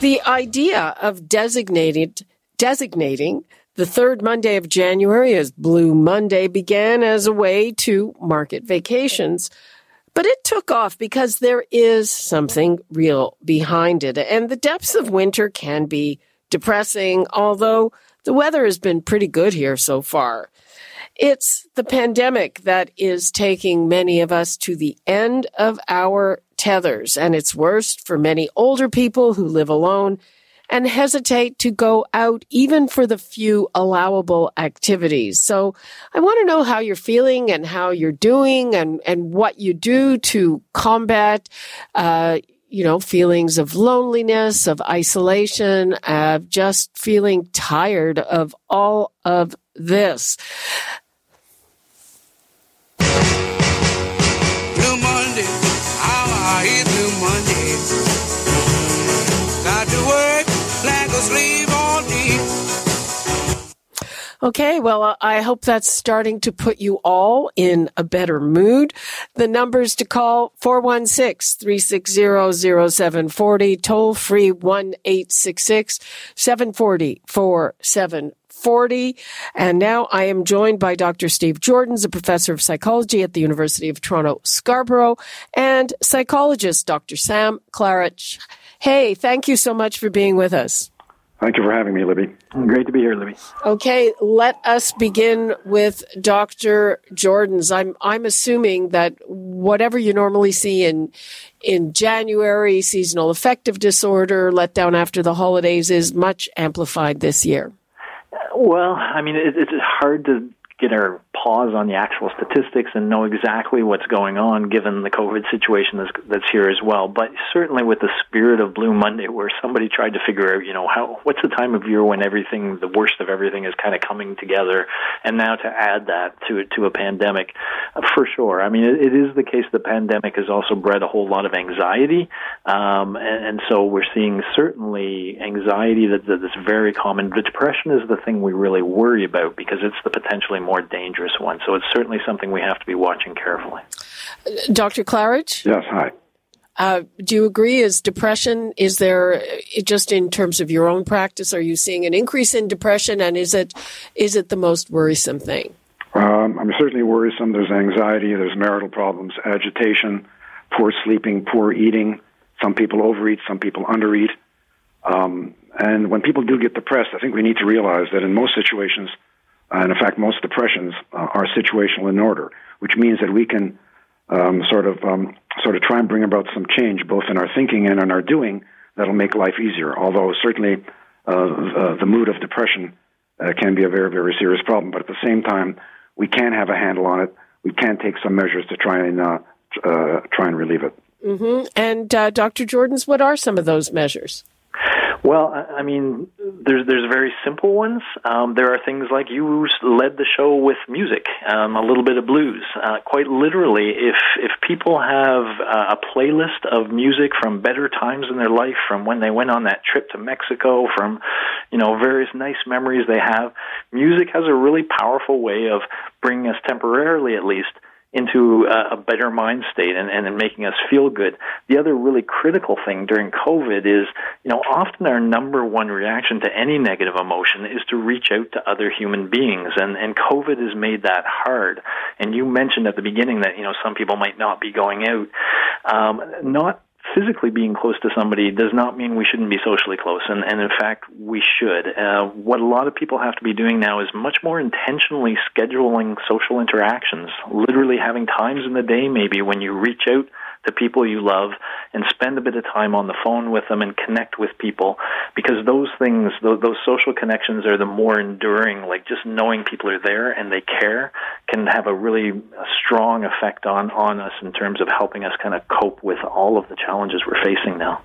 The idea of designated designating the third Monday of January as Blue Monday began as a way to market vacations. But it took off because there is something real behind it. And the depths of winter can be depressing, although the weather has been pretty good here so far. It's the pandemic that is taking many of us to the end of our tethers, and it's worst for many older people who live alone and hesitate to go out even for the few allowable activities. So I want to know how you're feeling and how you're doing and, and what you do to combat, uh, you know, feelings of loneliness, of isolation, of just feeling tired of all of this. Monday. Got to work slave all day. Okay, well, uh, I hope that's starting to put you all in a better mood. The numbers to call 416-360-0740, toll free 1-866-740-4740. And now I am joined by Dr. Steve Joordens, a professor of psychology at the University of Toronto Scarborough, and psychologist Dr. Sam Klarreich. Hey, thank you so much for being with us. Thank you for having me, Libby. Great to be here, Libby. Okay, let us begin with Dr. Joordens. I'm I'm assuming that whatever you normally see in in January, seasonal affective disorder, letdown after the holidays is much amplified this year. Well, I mean, it, it's hard to get our pause on the actual statistics and know exactly what's going on given the COVID situation that's, that's here as well. But certainly with the spirit of Blue Monday, where somebody tried to figure out, you know, how what's the time of year when everything, the worst of everything, is kind of coming together, and now to add that to to a pandemic, uh, for sure. I mean, it, it is the case the pandemic has also bred a whole lot of anxiety, um, and, and so we're seeing certainly anxiety that that's very common. Depression is the thing we really worry about because it's the potentially more dangerous one. So it's certainly something we have to be watching carefully. Dr. Klarreich, Yes, hi. uh, do you agree? Is depression, is there, just in terms of your own practice, are you seeing an increase in depression and is it, is it the most worrisome thing? Um, I'm certainly worrisome. There's anxiety, there's marital problems, agitation, poor sleeping, poor eating. Some people overeat, some people undereat. Um, and when people do get depressed, I think we need to realize that in most situations, and in fact, most depressions uh, are situational in order, which means that we can um, sort of um, sort of try and bring about some change both in our thinking and in our doing that'll make life easier. Although certainly uh, uh, the mood of depression uh, can be a very very serious problem, but at the same time we can have a handle on it. We can take some measures to try and uh, uh, try and relieve it. hmm And uh, Dr. Joordens, what are some of those measures? Well, I mean, there's there's very simple ones. Um, there are things like you led the show with music, um, a little bit of blues. Uh, quite literally, if if people have uh, a playlist of music from better times in their life, from when they went on that trip to Mexico, from you know various nice memories they have, music has a really powerful way of bringing us temporarily, at least, into a, better mind state and, and in making us feel good. The other really critical thing during COVID is, you know, often our number one reaction to any negative emotion is to reach out to other human beings, and and COVID has made that hard. And you mentioned at the beginning that you know some people might not be going out. Um, not physically being close to somebody does not mean we shouldn't be socially close, and, and in fact, we should. Uh, what a lot of people have to be doing now is much more intentionally scheduling social interactions, literally having times in the day maybe when you reach out to people you love and spend a bit of time on the phone with them and connect with people because those things those, those social connections are the more enduring like just knowing people are there and they care can have a really strong effect on on us in terms of helping us kind of cope with all of the challenges we're facing now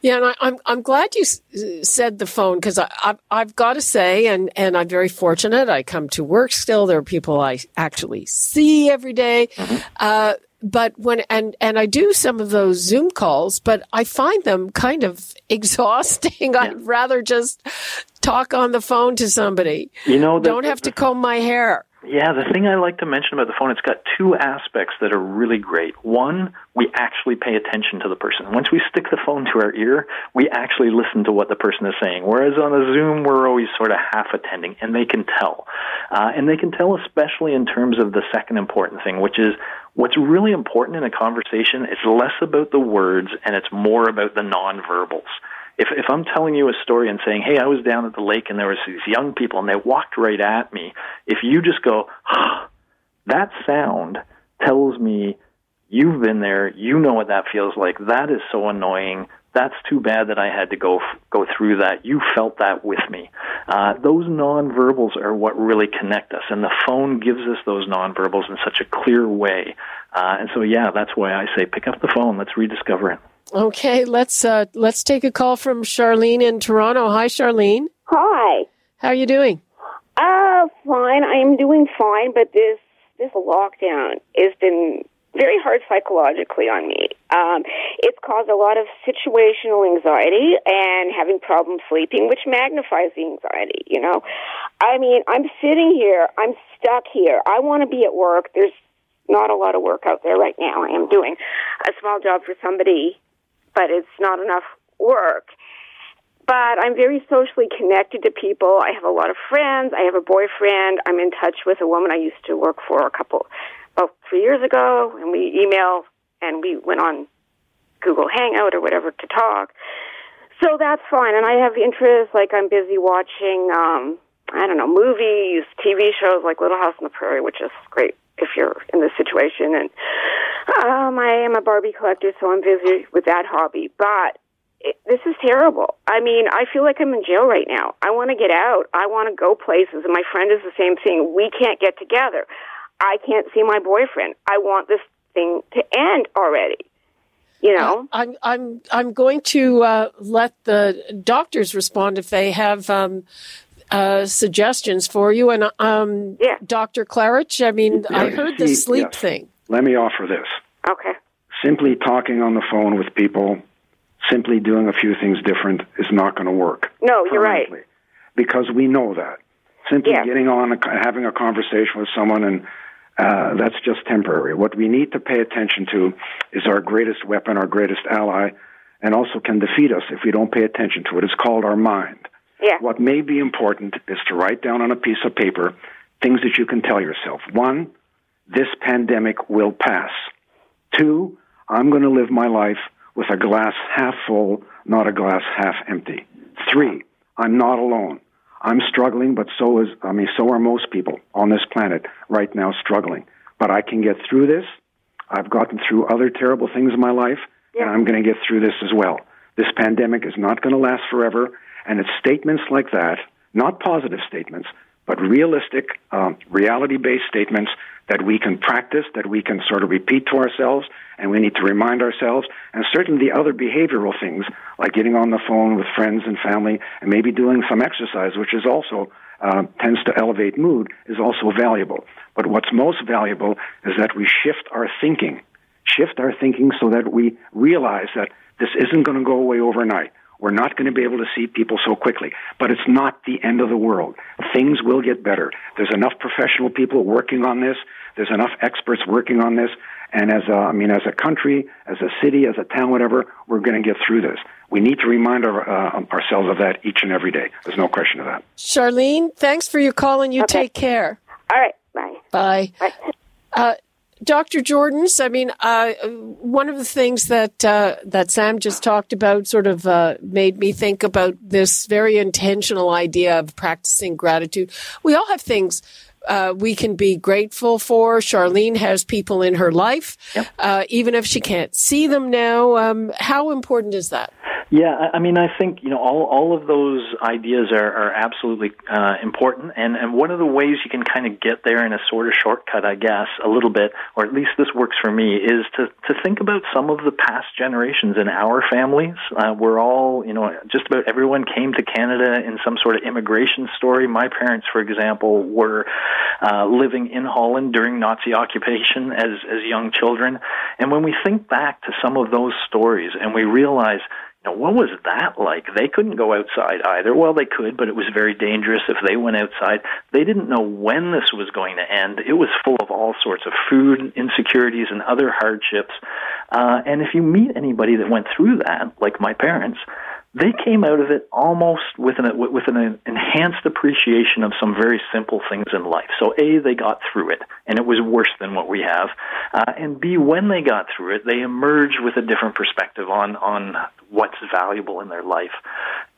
Yeah, and I, I'm I'm glad you s- said the phone because I've I've got to say, and and I'm very fortunate. I come to work still. There are people I actually see every day. Uh, but when and and I do some of those Zoom calls, but I find them kind of exhausting. I'd rather just talk on the phone to somebody. You know, the- don't have to comb my hair. Yeah, the thing I like to mention about the phone, it's got two aspects that are really great. One, we actually pay attention to the person. Once we stick the phone to our ear, we actually listen to what the person is saying. Whereas on a Zoom, we're always sort of half attending, and they can tell. Uh, and they can tell especially in terms of the second important thing, which is what's really important in a conversation is less about the words and it's more about the nonverbals if if I'm telling you a story and saying, "Hey, I was down at the lake and there was these young people and they walked right at me," if you just go, ah, "That sound tells me you've been there, you know what that feels like. That is so annoying. That's too bad that I had to go go through that. You felt that with me." Uh, those nonverbals are what really connect us, and the phone gives us those nonverbals in such a clear way. Uh, and so, yeah, that's why I say pick up the phone. Let's rediscover it. Okay, let's uh, let's take a call from Charlene in Toronto. Hi, Charlene. Hi. How are you doing? Uh, fine. I am doing fine, but this this lockdown has been very hard psychologically on me. Um, it's caused a lot of situational anxiety and having problems sleeping, which magnifies the anxiety. You know, I mean, I'm sitting here, I'm stuck here. I want to be at work. There's not a lot of work out there right now. I am doing a small job for somebody, but it's not enough work but I'm very socially connected to people. I have a lot of friends. I have a boyfriend. I'm in touch with a woman I used to work for a couple, about three years ago, and we email and we went on Google Hangout or whatever to talk. So that's fine. And I have interests, like I'm busy watching, um, I don't know, movies, TV shows like Little House on the Prairie, which is great if you're in this situation. And um, I am a Barbie collector, so I'm busy with that hobby. But it, this is terrible. I mean, I feel like I'm in jail right now. I want to get out. I want to go places. And my friend is the same thing. We can't get together. I can't see my boyfriend. I want this thing to end already. You know? I'm I'm I'm going to uh, let the doctors respond if they have um, uh, suggestions for you. And um, Yeah. Dr. Klarreich, I mean, I heard the sleep yes. thing. Let me offer this. Okay. Simply talking on the phone with people, simply doing a few things different is not going to work. No, you're right. Because we know that. Simply Yeah. getting on, a, having a conversation with someone, and uh, that's just temporary. What we need to pay attention to is our greatest weapon, our greatest ally, and also can defeat us if we don't pay attention to it. It's called our mind. Yeah. What may be important is to write down on a piece of paper things that you can tell yourself. One, this pandemic will pass. Two, I'm going to live my life with a glass half full, not a glass half empty. Three, I'm not alone. I'm struggling, but so is, I mean, so are most people on this planet right now struggling. But I can get through this. I've gotten through other terrible things in my life, and I'm going to get through this as well. This pandemic is not going to last forever, and it's statements like that, not positive statements, but realistic, um, reality based statements that we can practice, that we can sort of repeat to ourselves, and we need to remind ourselves. And certainly the other behavioral things, like getting on the phone with friends and family, and maybe doing some exercise, which is also uh, tends to elevate mood, is also valuable. But what's most valuable is that we shift our thinking, shift our thinking so that we realize that this isn't going to go away overnight. We're not going to be able to see people so quickly, but it's not the end of the world. Things will get better. There's enough professional people working on this. There's enough experts working on this. And as a, I mean, as a country, as a city, as a town, whatever, we're going to get through this. We need to remind our, uh, ourselves of that each and every day. There's no question of that. Charlene, thanks for your call and you Okay. take care. All right. Bye. Bye. Bye. Uh, Dr. Joordens, I mean, uh, one of the things that uh, that Sam just talked about sort of uh, made me think about this very intentional idea of practicing gratitude. We all have things uh, we can be grateful for. Charlene has people in her life, Yep. uh, even if she can't see them now. Um, how important is that? Yeah, I mean, I think you know all all of those ideas are, are absolutely uh, important, and and one of the ways you can kind of get there in a sort of shortcut, I guess, a little bit, or at least this works for me, is to to think about some of the past generations in our families. Uh, we're all, you know, just about everyone came to Canada in some sort of immigration story. My parents, for example, were uh, living in Holland during Nazi occupation as as young children, and when we think back to some of those stories, and we realize now, what was that like? They couldn't go outside either. Well, they could, but it was very dangerous if they went outside. They didn't know when this was going to end. It was full of all sorts of food insecurities and other hardships. Uh, and if you meet anybody that went through that, like my parents, they came out of it almost with an with an enhanced appreciation of some very simple things in life. So a they got through it, and it was worse than what we have, uh, and b when they got through it, they emerged with a different perspective on on what's valuable in their life.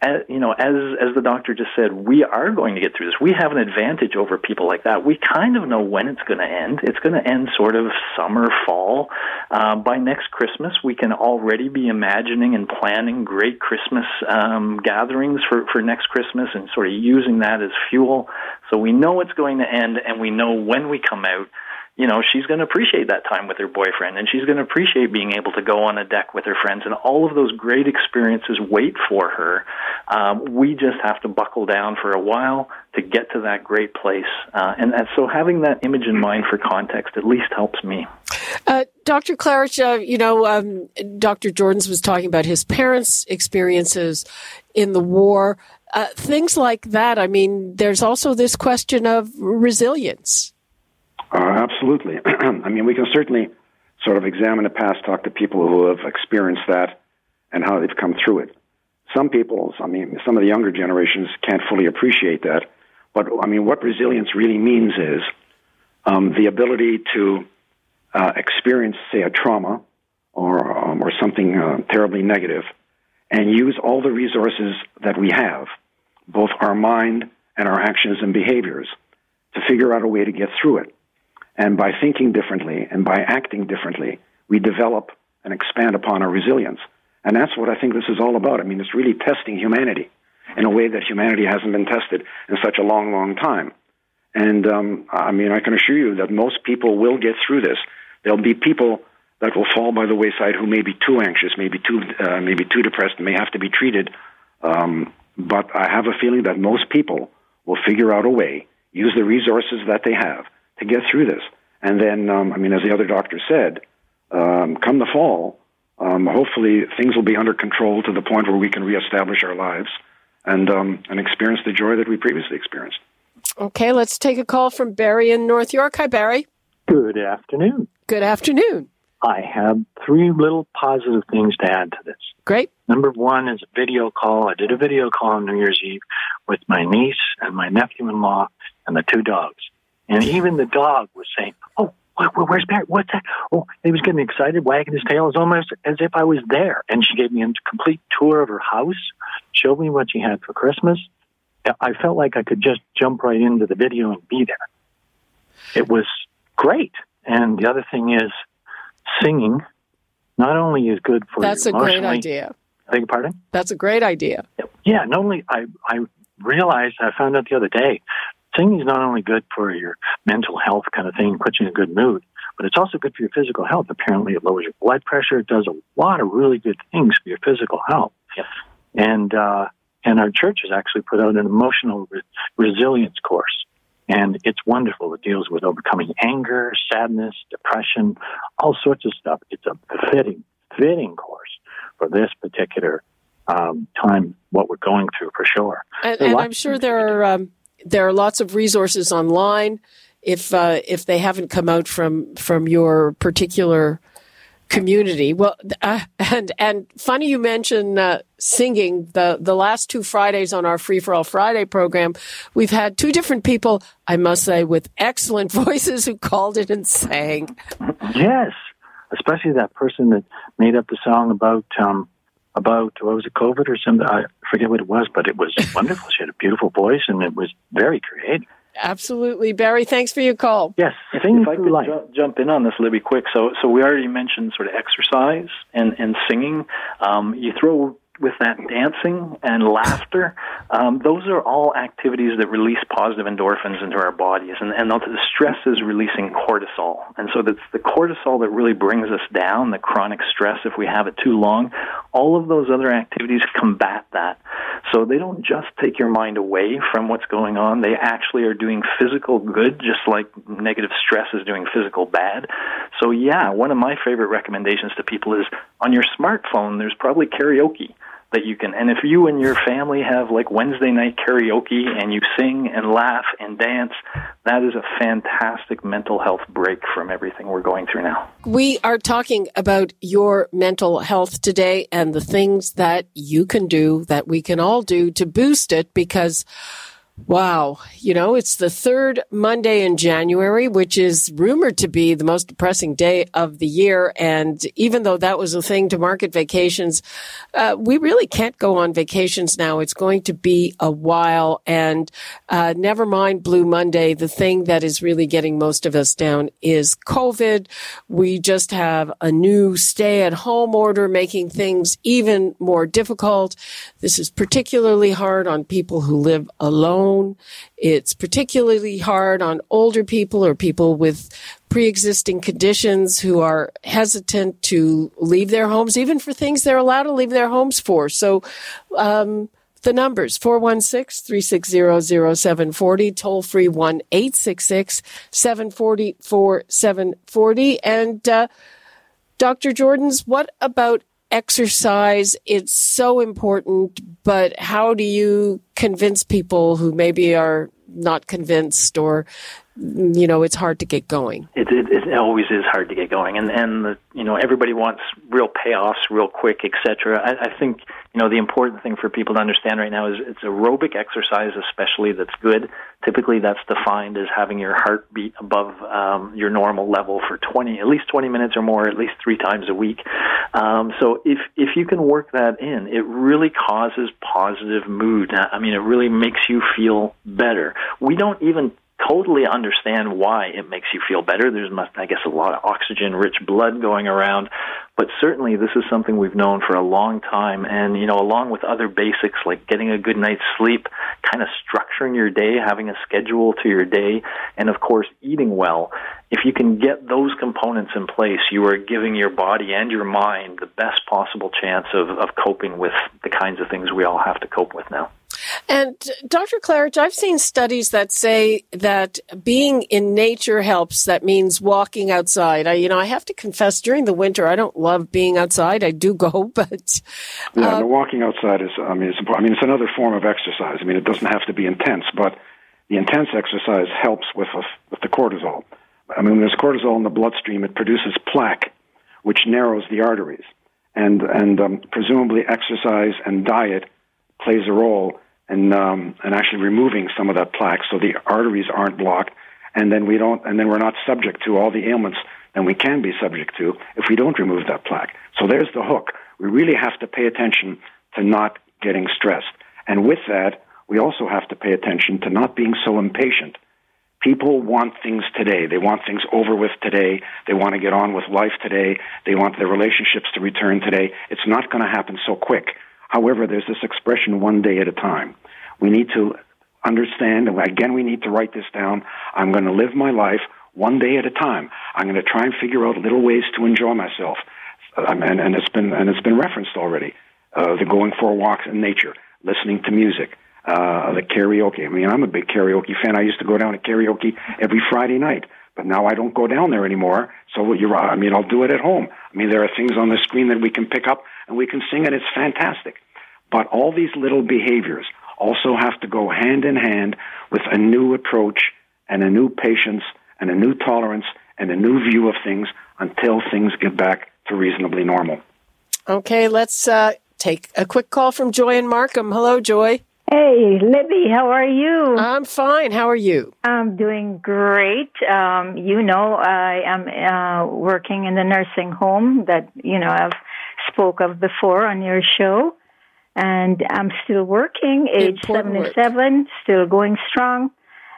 As, you know, as as the doctor just said, we are going to get through this. We have an advantage over people like that. We kind of know when it's going to end. It's going to end sort of summer, fall. Uh, by next Christmas, we can already be imagining and planning great Christmas um, gatherings for for next Christmas, and sort of using that as fuel. So we know it's going to end, and we know when we come out you know, she's going to appreciate that time with her boyfriend and she's going to appreciate being able to go on a deck with her friends and all of those great experiences wait for her. Um, we just have to buckle down for a while to get to that great place. Uh, and, and so having that image in mind for context at least helps me. Uh, Dr. Klarreich, uh, you know, um, Dr. Joordens was talking about his parents' experiences in the war. Uh, things like that. I mean, there's also this question of resilience. Uh, absolutely. I mean, we can certainly sort of examine the past, talk to people who have experienced that and how they've come through it. Some people, I mean, some of the younger generations can't fully appreciate that. But I mean, what resilience really means is um, the ability to uh, experience, say, a trauma or um, or something uh, terribly negative, and use all the resources that we have, both our mind and our actions and behaviors, to figure out a way to get through it. And by thinking differently and by acting differently, we develop and expand upon our resilience. And that's what I think this is all about. I mean, it's really testing humanity in a way that humanity hasn't been tested in such a long, long time. And um, I mean, I can assure you that most people will get through this. There'll be people that will fall by the wayside who may be too anxious, maybe too, uh, maybe too depressed, may have to be treated. Um, but I have a feeling that most people will figure out a way, use the resources that they have to get through this. And then, um, I mean, as the other doctor said, um, come the fall, um, hopefully things will be under control to the point where we can reestablish our lives and um, and experience the joy that we previously experienced. Okay, let's take a call from Barry in North York. Hi, Barry. Good afternoon. Good afternoon. I have three little positive things to add to this. Great. Number one is a video call. I did a video call on New Year's Eve with my niece and my nephew in law and the two dogs. And even the dog was saying, Oh, where's Barry? What's that? Oh, he was getting excited, wagging his tail. as almost as if I was there. And she gave me a complete tour of her house, showed me what she had for Christmas. I felt like I could just jump right into the video and be there. It was great. And the other thing is, singing not only is good for That's a great idea. Beg your pardon? That's a great idea. Yeah, not only I I realized I found out the other day, singing is not only good for your mental health kind of thing, puts you in a good mood, but it's also good for your physical health. Apparently, it lowers your blood pressure. It does a lot of really good things for your physical health. Yep. And uh, and our church has actually put out an emotional re- resilience course, and it's wonderful. It deals with overcoming anger, sadness, depression, all sorts of stuff. It's a fitting fitting course for this particular um, time, what we're going through for sure. And, and I'm sure there are um, there are lots of resources online if uh, if they haven't come out from from your particular community. Well, uh, and and funny you mention uh, singing. The the last two Fridays on our Free for All Friday program, we've had two different people. I must say, with excellent voices, who called in and sang. Yes, especially that person that made up the song about um, about what was it, COVID or something? I forget what it was, but it was wonderful. She had a beautiful voice, and it was very creative. Absolutely. Barry, thanks for your call. Yes, if, Sing if I could life. ju- jump in on this, Libby, quick. So, so we already mentioned sort of exercise and, and singing. Um, you throw with that dancing and laughter. Um, those are all activities that release positive endorphins into our bodies, and, and the stress is releasing cortisol. And so that's the cortisol that really brings us down, the chronic stress if we have it too long. All of those other activities combat that. So they don't just take your mind away from what's going on. They actually are doing physical good, just like negative stress is doing physical bad. So yeah, one of my favorite recommendations to people is on your smartphone, there's probably karaoke that you can and if you and your family have like Wednesday night karaoke and you sing and laugh and dance, that is a fantastic mental health break from everything we're going through now. We are talking about your mental health today and the things that you can do that we can all do to boost it because Wow. You know, it's the third Monday in January, which is rumored to be the most depressing day of the year. And even though that was a thing to market vacations, uh, we really can't go on vacations now. It's going to be a while. And uh, never mind Blue Monday. The thing that is really getting most of us down is COVID. We just have a new stay at home order making things even more difficult. This is particularly hard on people who live alone. It's particularly hard on older people or people with pre-existing conditions who are hesitant to leave their homes, even for things they're allowed to leave their homes for. So, um, the numbers 416-360-0740 toll free 1-866-740-4740 and uh, dr joordens what about exercise it's so important but how do you convince people who maybe are not convinced or you know it's hard to get going It, it, it always is hard to get going, and and the, you know everybody wants real payoffs, real quick, etc. I, I think you know the important thing for people to understand right now is it's aerobic exercise, especially that's good. Typically, that's defined as having your heart beat above um, your normal level for 20, at least 20 minutes or more, at least three times a week. Um, so if if you can work that in, it really causes positive mood. I mean, it really makes you feel better. We don't even totally understand why it makes you feel better. There's, I guess, a lot of oxygen-rich blood going around, but certainly this is something we've known for a long time. And you know, along with other basics like getting a good night's sleep, kind of structuring your day, having a schedule to your day, and of course, eating well. If you can get those components in place, you are giving your body and your mind the best possible chance of, of coping with the kinds of things we all have to cope with now. And Dr. Klarreich, I've seen studies that say that being in nature helps. That means walking outside. I, you know, I have to confess, during the winter, I don't love being outside. I do go, but Yeah, uh, no, walking outside is. I mean, it's. I mean, it's another form of exercise. I mean, it doesn't have to be intense, but the intense exercise helps with with the cortisol. I mean, when there's cortisol in the bloodstream, it produces plaque, which narrows the arteries, and and um, presumably exercise and diet plays a role in um, in actually removing some of that plaque, so the arteries aren't blocked, and then we don't, and then we're not subject to all the ailments than we can be subject to if we don't remove that plaque. So there's the hook. We really have to pay attention to not getting stressed. And with that, we also have to pay attention to not being so impatient. People want things today. They want things over with today. They want to get on with life today. They want their relationships to return today. It's not going to happen so quick. However, there's this expression one day at a time. We need to understand, and again, we need to write this down. I'm going to live my life one day at a time. I'm going to try and figure out little ways to enjoy myself. Um, and, and it's been and it's been referenced already. Uh, the going for walks in nature, listening to music, uh, the karaoke. I mean, I'm a big karaoke fan. I used to go down to karaoke every Friday night, but now I don't go down there anymore. So you're, I mean, I'll do it at home. I mean, there are things on the screen that we can pick up and we can sing, and it's fantastic. But all these little behaviors also have to go hand in hand with a new approach and a new patience and a new tolerance and a new view of things until things get back to reasonably normal. okay, let's uh, take a quick call from Joy and Markham. Hello, Joy. Hey, Libby, how are you? I'm fine. How are you? I'm doing great. Um, you know, I am uh, working in the nursing home that you know I've spoke of before on your show, and I'm still working. Age Important work. seventy-seven, still going strong.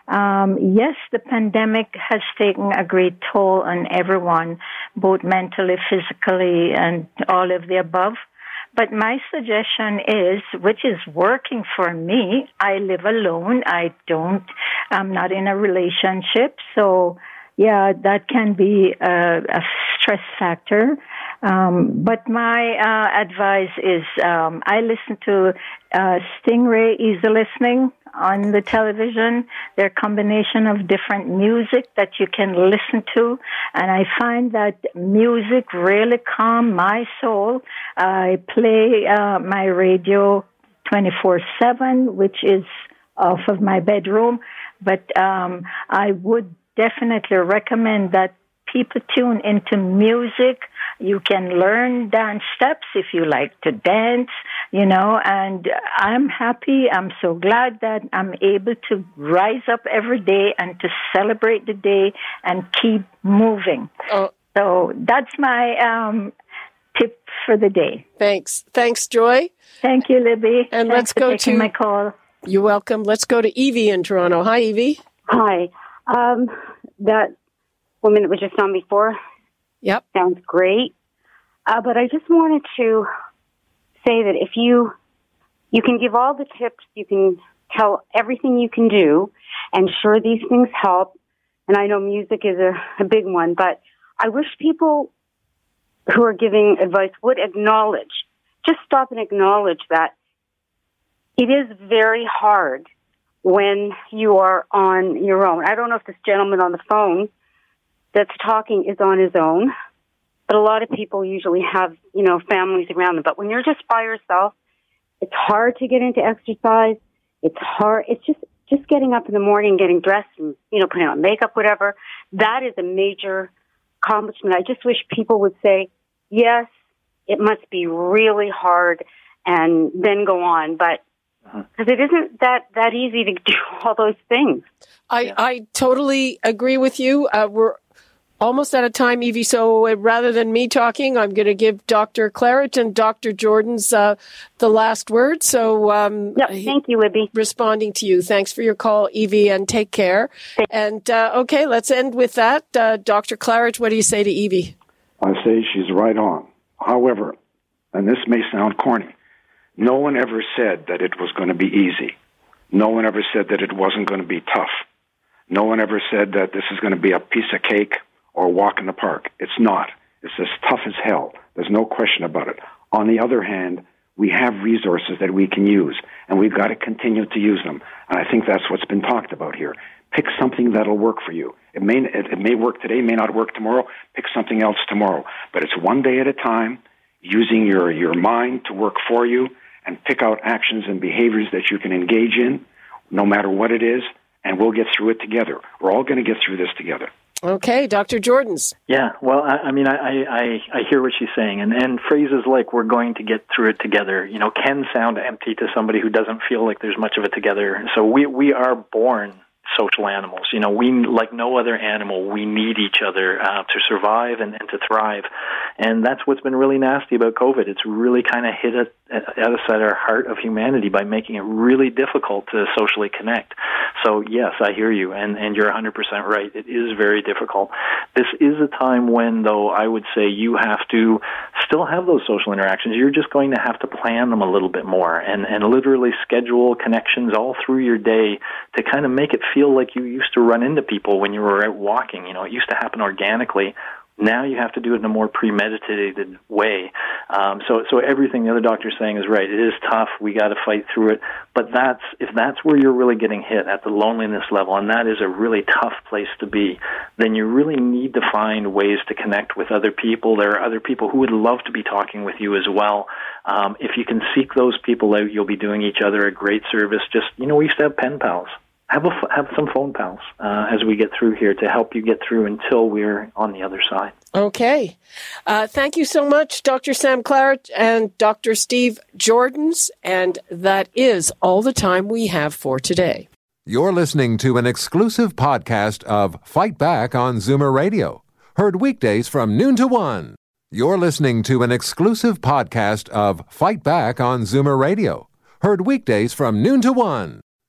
Um, yes, the pandemic has taken a great toll on everyone, both mentally, physically, and all of the above. But my suggestion is, which is working for me, I live alone. I don't, I'm not in a relationship. So, yeah, that can be a, a stress factor. Um, but my uh, advice is um, I listen to uh, Stingray Easy Listening on the television. They're a combination of different music that you can listen to. And I find that music really calm my soul. I play uh, my radio 24-7, which is off of my bedroom. But um, I would definitely recommend that people tune into music. You can learn dance steps if you like to dance, you know, and I'm happy. I'm so glad that I'm able to rise up every day and to celebrate the day and keep moving. Oh. So that's my um, tip for the day. Thanks. Thanks, Joy. Thank you, Libby. And Thanks let's go to my call. You're welcome. Let's go to Evie in Toronto. Hi, Evie. Hi. Um, that woman that was just on before. Yep. Sounds great. Uh, but I just wanted to say that if you you can give all the tips, you can tell everything you can do, and sure these things help. And I know music is a, a big one, but I wish people who are giving advice would acknowledge, just stop and acknowledge that it is very hard when you are on your own. I don't know if this gentleman on the phone that's talking is on his own. But a lot of people usually have, you know, families around them. But when you're just by yourself, it's hard to get into exercise. It's hard. It's just, just getting up in the morning, getting dressed and, you know, putting on makeup, whatever. That is a major accomplishment. I just wish people would say, yes, it must be really hard and then go on. But because uh-huh. it isn't that that easy to do all those things. I yeah. I totally agree with you. Uh, we're almost out of time, Evie. So uh, rather than me talking, I'm going to give Dr. Klarreich and Dr. Joordens uh, the last word. So, um, yep, thank you, Libby. Responding to you. Thanks for your call, Evie, and take care. And uh, okay, let's end with that. Uh, Dr. Klarreich, what do you say to Evie? I say she's right on. However, and this may sound corny, no one ever said that it was going to be easy. No one ever said that it wasn't going to be tough. No one ever said that this is going to be a piece of cake or a walk in the park. It's not. It's as tough as hell. There's no question about it. On the other hand, we have resources that we can use, and we've got to continue to use them. And I think that's what's been talked about here. Pick something that'll work for you. It may it, it may work today, may not work tomorrow. Pick something else tomorrow. But it's one day at a time, using your your mind to work for you, and pick out actions and behaviors that you can engage in, no matter what it is, and we'll get through it together. We're all going to get through this together. Okay, Dr. Joordens. Yeah, well, I, I mean, I, I I hear what she's saying, and and phrases like "we're going to get through it together," you know, can sound empty to somebody who doesn't feel like there's much of it together. So we we are born social animals. You know, we like no other animal, we need each other uh, to survive and, and to thrive, and that's what's been really nasty about COVID. It's really kind of hit at, at us at our heart of humanity by making it really difficult to socially connect. So yes, I hear you, and and you're 100% right. It is very difficult. This is a time when, though, I would say you have to still have those social interactions. You're just going to have to plan them a little bit more and and literally schedule connections all through your day to kind of make it feel feel like you used to run into people when you were out walking. You know, it used to happen organically. Now you have to do it in a more premeditated way. Um, so, so everything the other doctor's saying is right. It is tough. We got to fight through it. But that's if that's where you're really getting hit at the loneliness level, and that is a really tough place to be. Then you really need to find ways to connect with other people. There are other people who would love to be talking with you as well. Um, if you can seek those people out, you'll be doing each other a great service. Just you know, we used to have pen pals have a, have some phone pals uh, as we get through here to help you get through until we're on the other side. Okay. Uh, thank you so much, Dr. Sam Klarreich and Dr. Steve Joordens. And that is all the time we have for today. You're listening to an exclusive podcast of Fight Back on Zoomer Radio, heard weekdays from noon to one. You're listening to an exclusive podcast of Fight Back on Zoomer Radio, heard weekdays from noon to one.